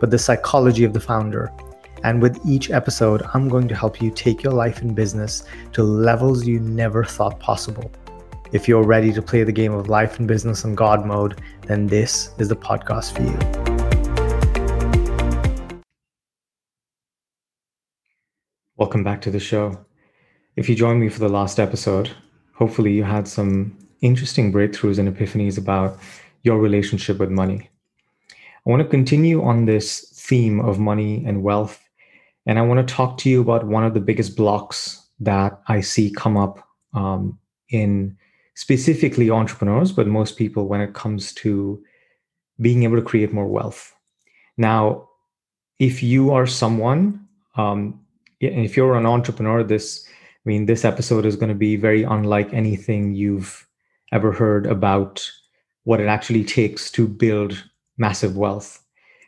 but the psychology of the founder. And with each episode, I'm going to help you take your life and business to levels you never thought possible. If you're ready to play the game of life and business in God mode, then this is the podcast for you. Welcome back to the show. If you joined me for the last episode, hopefully you had some interesting breakthroughs and epiphanies about your relationship with money. I want to continue on this theme of money and wealth, and I want to talk to you about one of the biggest blocks that I see come up um, in specifically entrepreneurs, but most people when it comes to being able to create more wealth. Now, if you are someone, um, if you're an entrepreneur, this, I mean, this episode is going to be very unlike anything you've ever heard about what it actually takes to build massive wealth.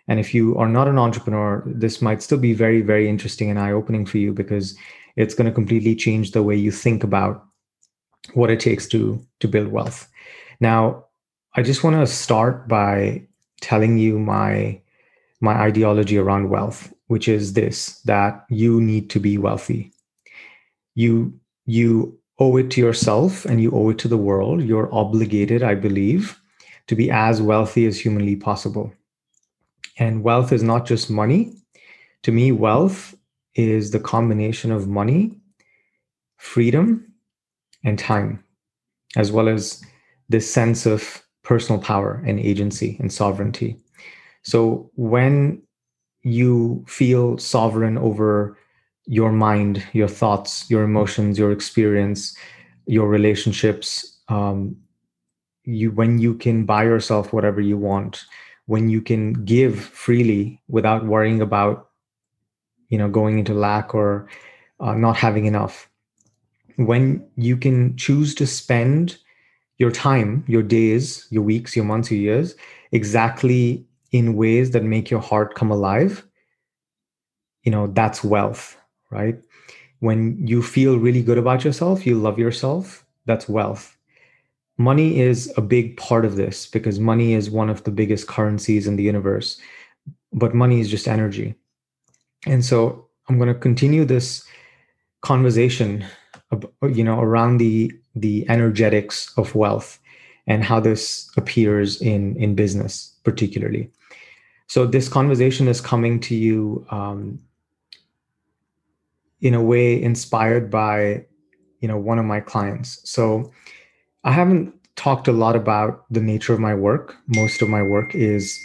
And if you are not an entrepreneur, this might still be very, very interesting and eye opening for you because it's going to completely change the way you think about what it takes to to build wealth. Now, I just want to start by telling you my my ideology around wealth, which is this that you need to be wealthy. You you owe it to yourself and you owe it to the world. You're obligated, I believe, to be as wealthy as humanly possible. And wealth is not just money. To me, wealth is the combination of money, freedom, and time, as well as this sense of personal power and agency and sovereignty. So when you feel sovereign over your mind, your thoughts, your emotions, your experience, your relationships, um, you when you can buy yourself whatever you want, when you can give freely without worrying about, you know, going into lack or uh, not having enough, when you can choose to spend your time, your days, your weeks, your months, your years exactly in ways that make your heart come alive, you know, that's wealth, right? When you feel really good about yourself, you love yourself, that's wealth. Money is a big part of this because money is one of the biggest currencies in the universe, but money is just energy. And so I'm going to continue this conversation you know around the the energetics of wealth and how this appears in in business particularly so this conversation is coming to you um, in a way inspired by you know one of my clients so i haven't talked a lot about the nature of my work most of my work is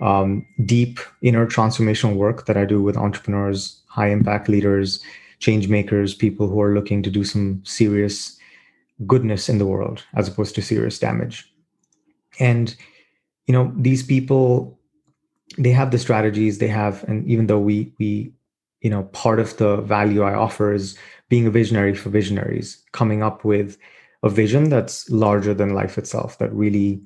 um, deep inner transformational work that i do with entrepreneurs high impact leaders change makers, people who are looking to do some serious goodness in the world as opposed to serious damage. And you know, these people they have the strategies they have and even though we we you know, part of the value I offer is being a visionary for visionaries, coming up with a vision that's larger than life itself that really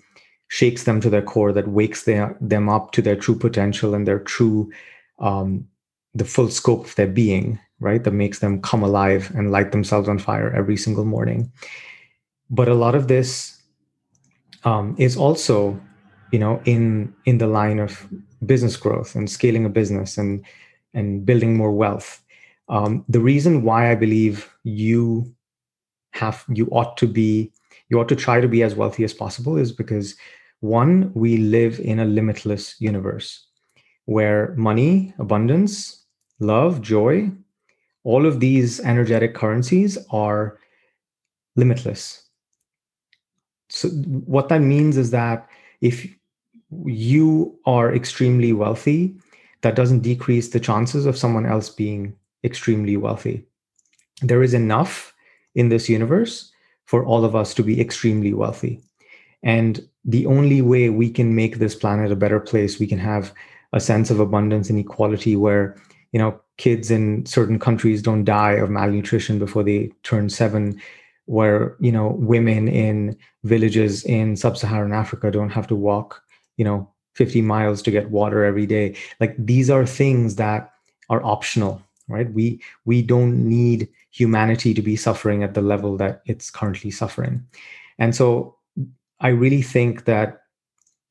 shakes them to their core that wakes their, them up to their true potential and their true um, the full scope of their being right? That makes them come alive and light themselves on fire every single morning. But a lot of this um, is also, you know, in in the line of business growth and scaling a business and and building more wealth. Um, the reason why I believe you have you ought to be you ought to try to be as wealthy as possible is because one we live in a limitless universe where money abundance love joy all of these energetic currencies are limitless. So, what that means is that if you are extremely wealthy, that doesn't decrease the chances of someone else being extremely wealthy. There is enough in this universe for all of us to be extremely wealthy. And the only way we can make this planet a better place, we can have a sense of abundance and equality where you know kids in certain countries don't die of malnutrition before they turn seven where you know women in villages in sub-saharan africa don't have to walk you know 50 miles to get water every day like these are things that are optional right we we don't need humanity to be suffering at the level that it's currently suffering. And so i really think that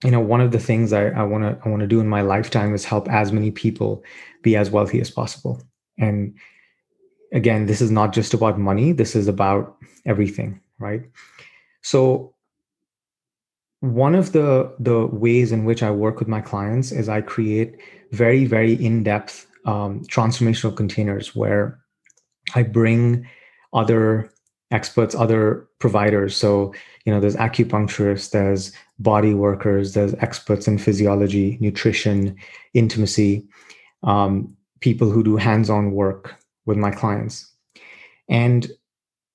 you know one of the things i want to i want to do in my lifetime is help as many people be as wealthy as possible. And again this is not just about money this is about everything right? So one of the the ways in which i work with my clients is i create very very in-depth um, transformational containers where i bring other experts other providers so you know there's acupuncturists there's body workers there's experts in physiology nutrition intimacy um, people who do hands-on work with my clients and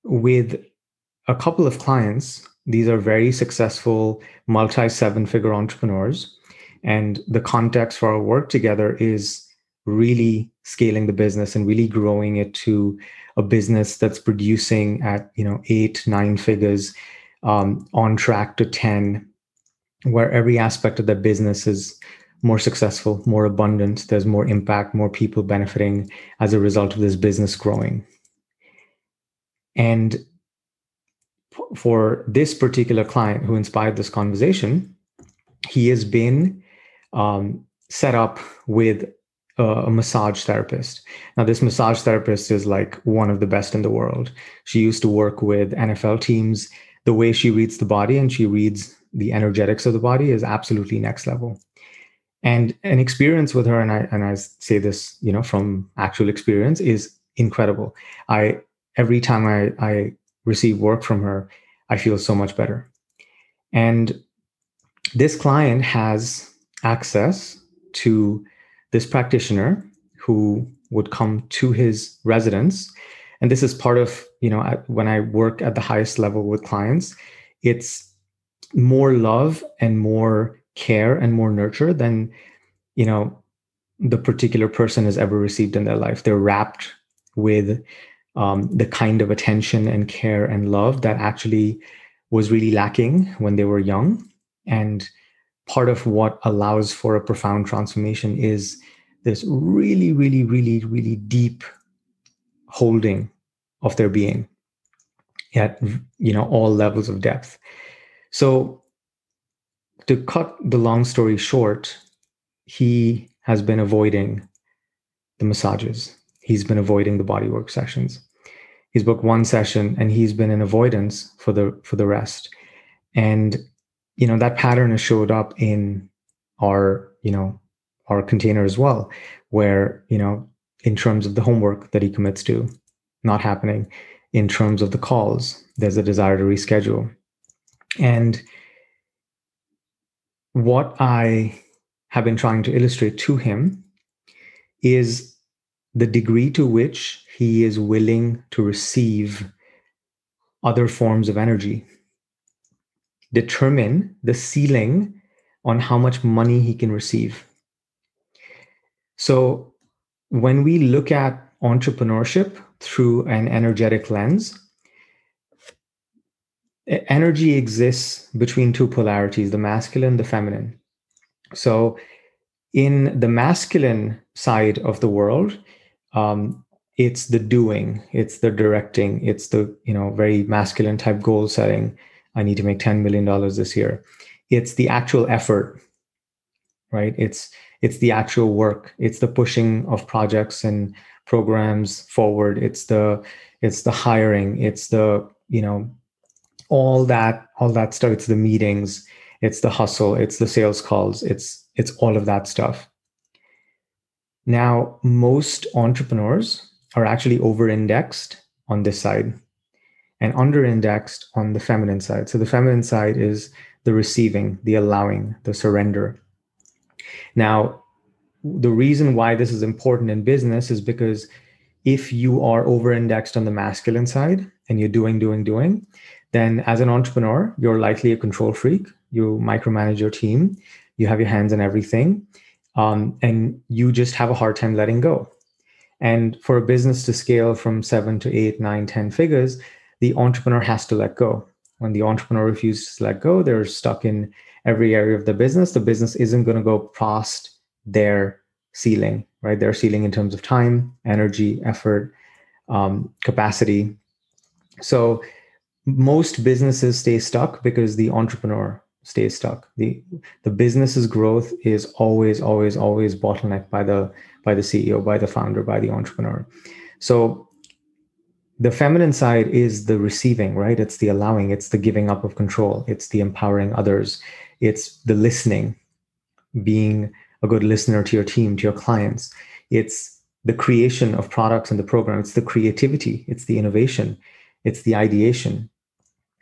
with a couple of clients these are very successful multi seven figure entrepreneurs. And the context for our work together is really scaling the business and really growing it to a business that's producing at you know eight nine figures um, on track to 10 where every aspect of the business is more successful more abundant there's more impact more people benefiting as a result of this business growing. And for this particular client who inspired this conversation, he has been um, set up with a, massage therapist. Now, this massage therapist is like one of the best in the world. She used to work with NFL teams. The way she reads the body and she reads the energetics of the body is absolutely next level. And an experience with her, and I and I say this, you know, from actual experience, is incredible. I every time I I receive work from her, I feel so much better. And this client has access to this practitioner who would come to his residence. And this is part of, you know, when I work at the highest level with clients, it's more love and more care and more nurture than, you know, the particular person has ever received in their life. They're wrapped with um, the kind of attention and care and love that actually was really lacking when they were young. And part of what allows for a profound transformation is this really, really, really, really deep holding of their being at you know all levels of depth. So to cut the long story short, he has been avoiding the massages he's been avoiding the bodywork sessions. He's booked one session and he's been in avoidance for the for the rest. And you know that pattern has showed up in our you know our container as well, where you know in terms of the homework that he commits to, not happening. In terms of the calls, there's a desire to reschedule. And what I have been trying to illustrate to him is the degree to which he is willing to receive other forms of energy determine the ceiling on how much money he can receive. So when we look at entrepreneurship through an energetic lens energy exists between two polarities the masculine the feminine. So in the masculine side of the world um, it's the doing it's the directing it's the you know very masculine type goal setting i need to make 10 million dollars this year. It's the actual effort right? It's it's the actual work. It's the pushing of projects and programs forward. It's the it's the hiring. It's the you know all that all that stuff. It's the meetings. It's the hustle. It's the sales calls. It's it's all of that stuff. Now, most entrepreneurs are actually over indexed on this side and under indexed on the feminine side. So, the feminine side is the receiving, the allowing, the surrender. Now, the reason why this is important in business is because if you are over indexed on the masculine side and you're doing, doing, doing, then as an entrepreneur, you're likely a control freak. You micromanage your team, you have your hands on everything um, and you just have a hard time letting go. And for a business to scale from seven to eight, nine, ten figures, the entrepreneur has to let go. When the entrepreneur refuses to let go, they're stuck in every area of the business. The business isn't going to go past their ceiling, right? Their ceiling in terms of time, energy, effort, um, capacity. So most businesses stay stuck because the entrepreneur stays stuck. The the business's growth is always, always, always bottlenecked by the by the CEO, by the founder, by the entrepreneur. So the feminine side is the receiving, right? It's the allowing, it's the giving up of control, it's the empowering others, it's the listening, being a good listener to your team, to your clients. It's the creation of products and the program. It's the creativity, it's the innovation, it's the ideation,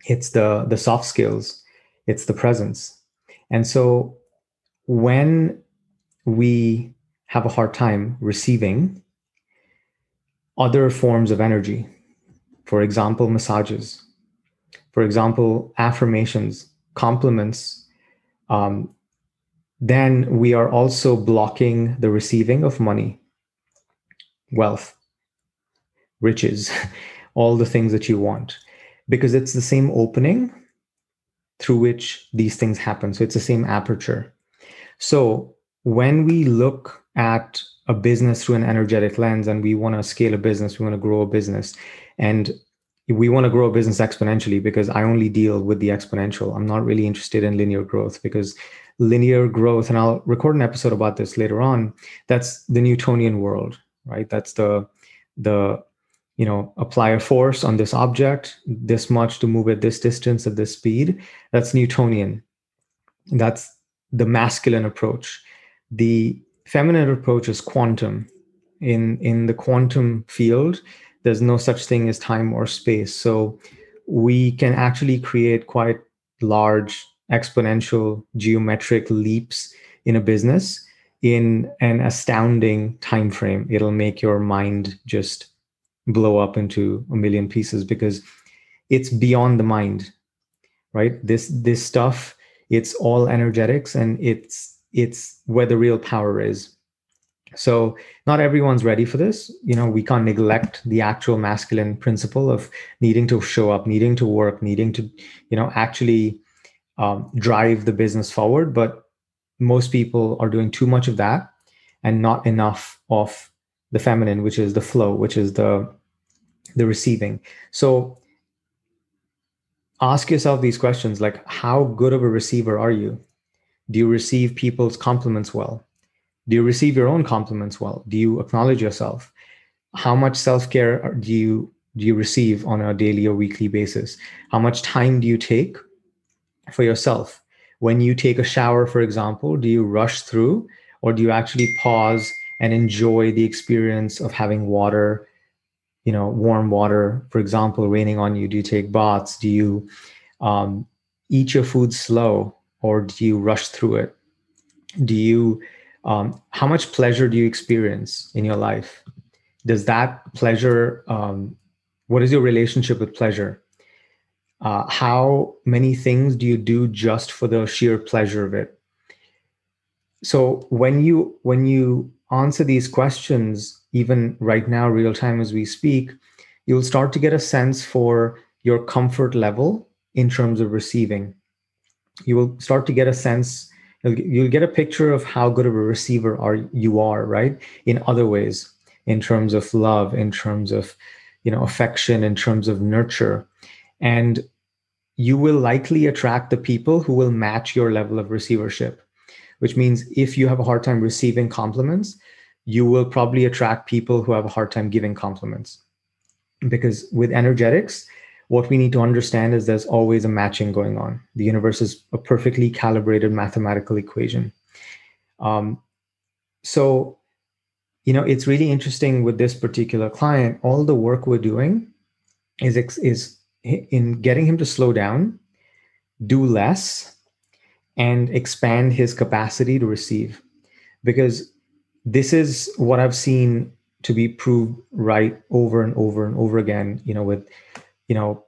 it's the the soft skills, it's the presence. And so when we have a hard time receiving other forms of energy, for example, massages, for example, affirmations, compliments, um, then we are also blocking the receiving of money, wealth, riches, all the things that you want, because it's the same opening through which these things happen. So it's the same aperture. So when we look at a business through an energetic lens and we want to scale a business, we want to grow a business, and we want to grow a business exponentially because I only deal with the exponential. I'm not really interested in linear growth because linear growth, and I'll record an episode about this later on, that's the Newtonian world, right? That's the the you know apply a force on this object this much to move at this distance at this speed that's newtonian that's the masculine approach the feminine approach is quantum in in the quantum field there's no such thing as time or space. So we can actually create quite large exponential geometric leaps in a business in an astounding time frame it'll make your mind just blow up into a million pieces because it's beyond the mind right? This this stuff it's all energetics and it's it's where the real power is so not everyone's ready for this. You know we can't neglect the actual masculine principle of needing to show up needing to work needing to you know actually um, drive the business forward. But most people are doing too much of that and not enough of the feminine which is the flow which is the the receiving. So ask yourself these questions like how good of a receiver are you? Do you receive people's compliments well do you receive your own compliments well? Do you acknowledge yourself? How much self-care do you do you receive on a daily or weekly basis? How much time do you take for yourself? When you take a shower for example do you rush through or do you actually pause and enjoy the experience of having water you know warm water for example raining on you? Do you take baths? Do you um, eat your food slow or do you rush through it? Do you um, how much pleasure do you experience in your life? Does that pleasure um, what is your relationship with pleasure? Uh, how many things do you do just for the sheer pleasure of it? So when you when you answer these questions even right now, real time as we speak, you'll start to get a sense for your comfort level in terms of receiving. You will start to get a sense, you'll, get a picture of how good of a receiver are you are, right? In other ways, in terms of love, in terms of you know affection, in terms of nurture. And you will likely attract the people who will match your level of receivership, which means if you have a hard time receiving compliments, you will probably attract people who have a hard time giving compliments. Because with energetics, what we need to understand is there's always a matching going on. The universe is a perfectly calibrated mathematical equation. Um, so, you know, it's really interesting with this particular client. All the work we're doing is is in getting him to slow down, do less, and expand his capacity to receive. Because this is what I've seen to be proved right over and over and over again, you know, with, you know,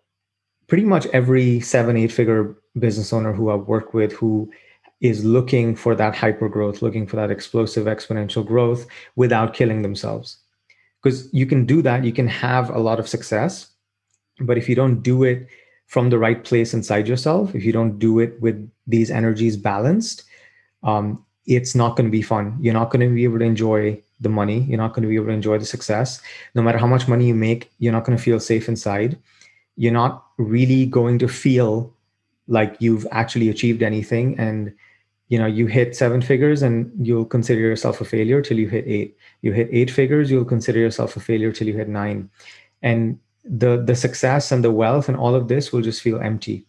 pretty much every seven, eight figure business owner who I've worked with who is looking for that hyper growth, looking for that explosive exponential growth without killing themselves. Because you can do that, you can have a lot of success, but if you don't do it from the right place inside yourself, if you don't do it with these energies balanced, um, it's not going to be fun. You're not going to be able to enjoy the money. You're not going to be able to enjoy the success. No matter how much money you make, you're not going to feel safe inside. You're not really going to feel like you've actually achieved anything. And you know, you hit seven figures and you'll consider yourself a failure till you hit eight. You hit eight figures, you'll consider yourself a failure till you hit nine. And the the success and the wealth and all of this will just feel empty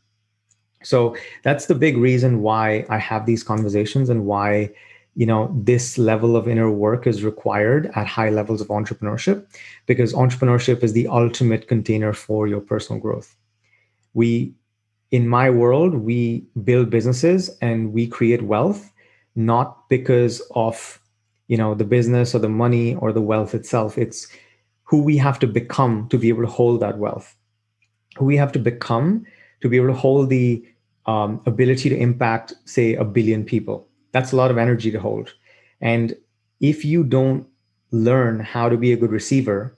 so that's the big reason why i have these conversations and why you know this level of inner work is required at high levels of entrepreneurship because entrepreneurship is the ultimate container for your personal growth. We in my world we build businesses and we create wealth not because of you know the business or the money or the wealth itself. It's who we have to become to be able to hold that wealth, who we have to become to be able to hold the um, ability to impact, say, a billion people. That's a lot of energy to hold. And if you don't learn how to be a good receiver,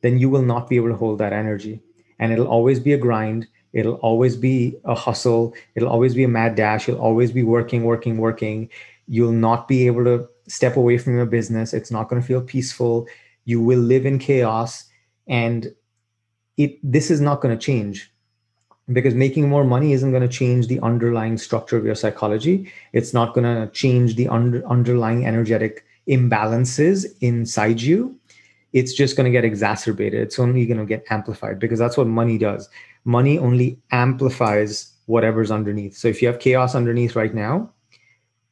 then you will not be able to hold that energy. And it'll always be a grind. It'll always be a hustle. It'll always be a mad dash. You'll always be working, working, working. You'll not be able to step away from your business. It's not going to feel peaceful you will live in chaos and it this is not going to change because making more money isn't going to change the underlying structure of your psychology. It's not going to change the under, underlying energetic imbalances inside you. It's just going to get exacerbated. It's only going to get amplified because that's what money does. Money only amplifies whatever's underneath. So if you have chaos underneath right now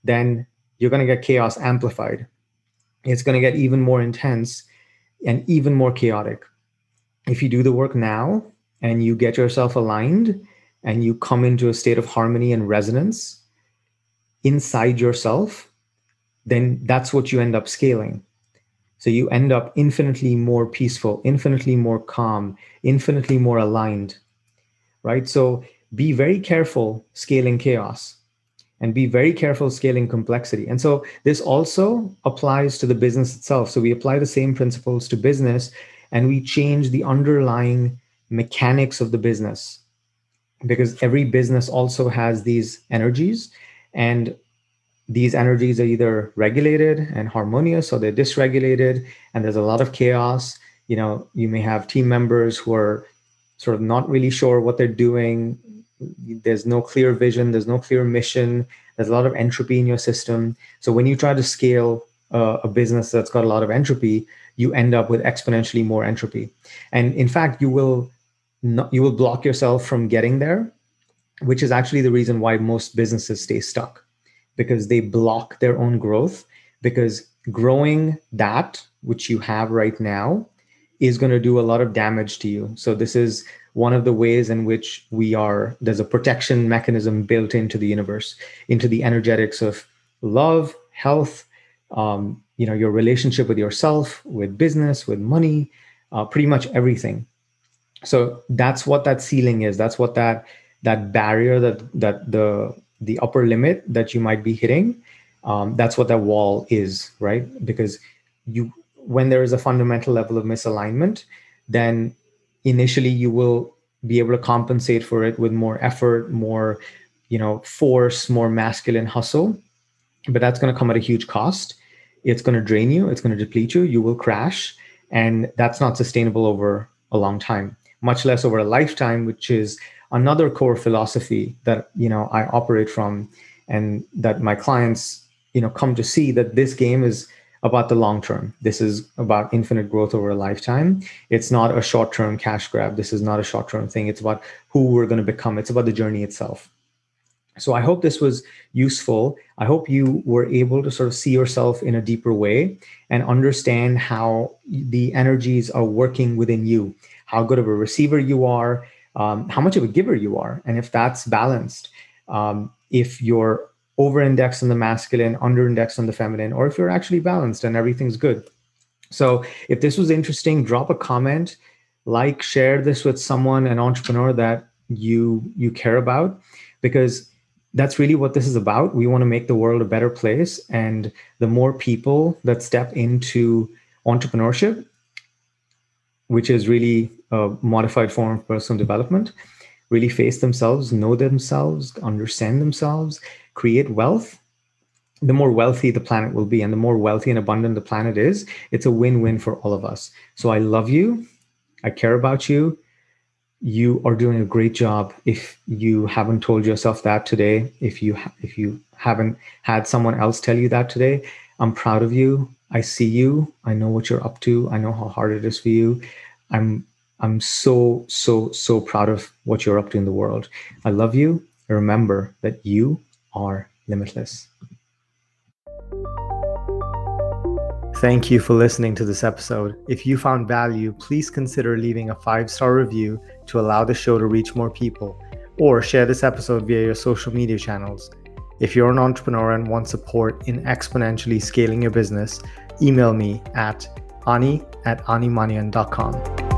then you're going to get chaos amplified. It's going to get even more intense and even more chaotic. If you do the work now and you get yourself aligned and you come into a state of harmony and resonance inside yourself, then that's what you end up scaling. So you end up infinitely more peaceful, infinitely more calm, infinitely more aligned, right? So be very careful scaling chaos and be very careful scaling complexity. And so this also applies to the business itself. So we apply the same principles to business and we change the underlying mechanics of the business because every business also has these energies and these energies are either regulated and harmonious or they're dysregulated and there's a lot of chaos. You know you may have team members who are sort of not really sure what they're doing. There's no clear vision there's no clear mission there's a lot of entropy in your system. So when you try to scale uh, a business that's got a lot of entropy you end up with exponentially more entropy. And in fact you will not, you will block yourself from getting there which is actually the reason why most businesses stay stuck because they block their own growth because growing that which you have right now is going to do a lot of damage to you. So this is one of the ways in which we are there's a protection mechanism built into the universe into the energetics of love health um, you know your relationship with yourself with business with money uh, pretty much everything so that's what that ceiling is. That's what that that barrier that that the the upper limit that you might be hitting um, that's what that wall is right? Because you when there is a fundamental level of misalignment then initially you will be able to compensate for it with more effort more you know force more masculine hustle. But that's going to come at a huge cost. It's going to drain you. It's going to deplete you. You will crash. And that's not sustainable over a long time much less over a lifetime which is another core philosophy that you know i operate from and that my clients you know come to see that this game is about the long term. This is about infinite growth over a lifetime. It's not a short term cash grab. This is not a short term thing. It's about who we're going to become. It's about the journey itself. So I hope this was useful. I hope you were able to sort of see yourself in a deeper way and understand how the energies are working within you, how good of a receiver you are, um, how much of a giver you are, and if that's balanced. Um, if you're over index on the masculine, under index on the feminine, or if you're actually balanced and everything's good. So if this was interesting, drop a comment, like, share this with someone, an entrepreneur that you you care about, because that's really what this is about. We want to make the world a better place. And the more people that step into entrepreneurship, which is really a modified form of personal development, really face themselves, know themselves, understand themselves, create wealth, the more wealthy the planet will be. And the more wealthy and abundant the planet is, it's a win win for all of us. So I love you. I care about you you are doing a great job if you haven't told yourself that today if you ha- if you haven't had someone else tell you that today i'm proud of you i see you. I know what you're up to. I know how hard it is for you. I'm i'm so so so proud of what you're up to in the world. I love you. Remember that you are limitless. Thank you for listening to this episode. If you found value, please consider leaving a five star review to allow the show to reach more people, or share this episode via your social media channels. If you're an entrepreneur and want support in exponentially scaling your business, email me at ani at animanian.com.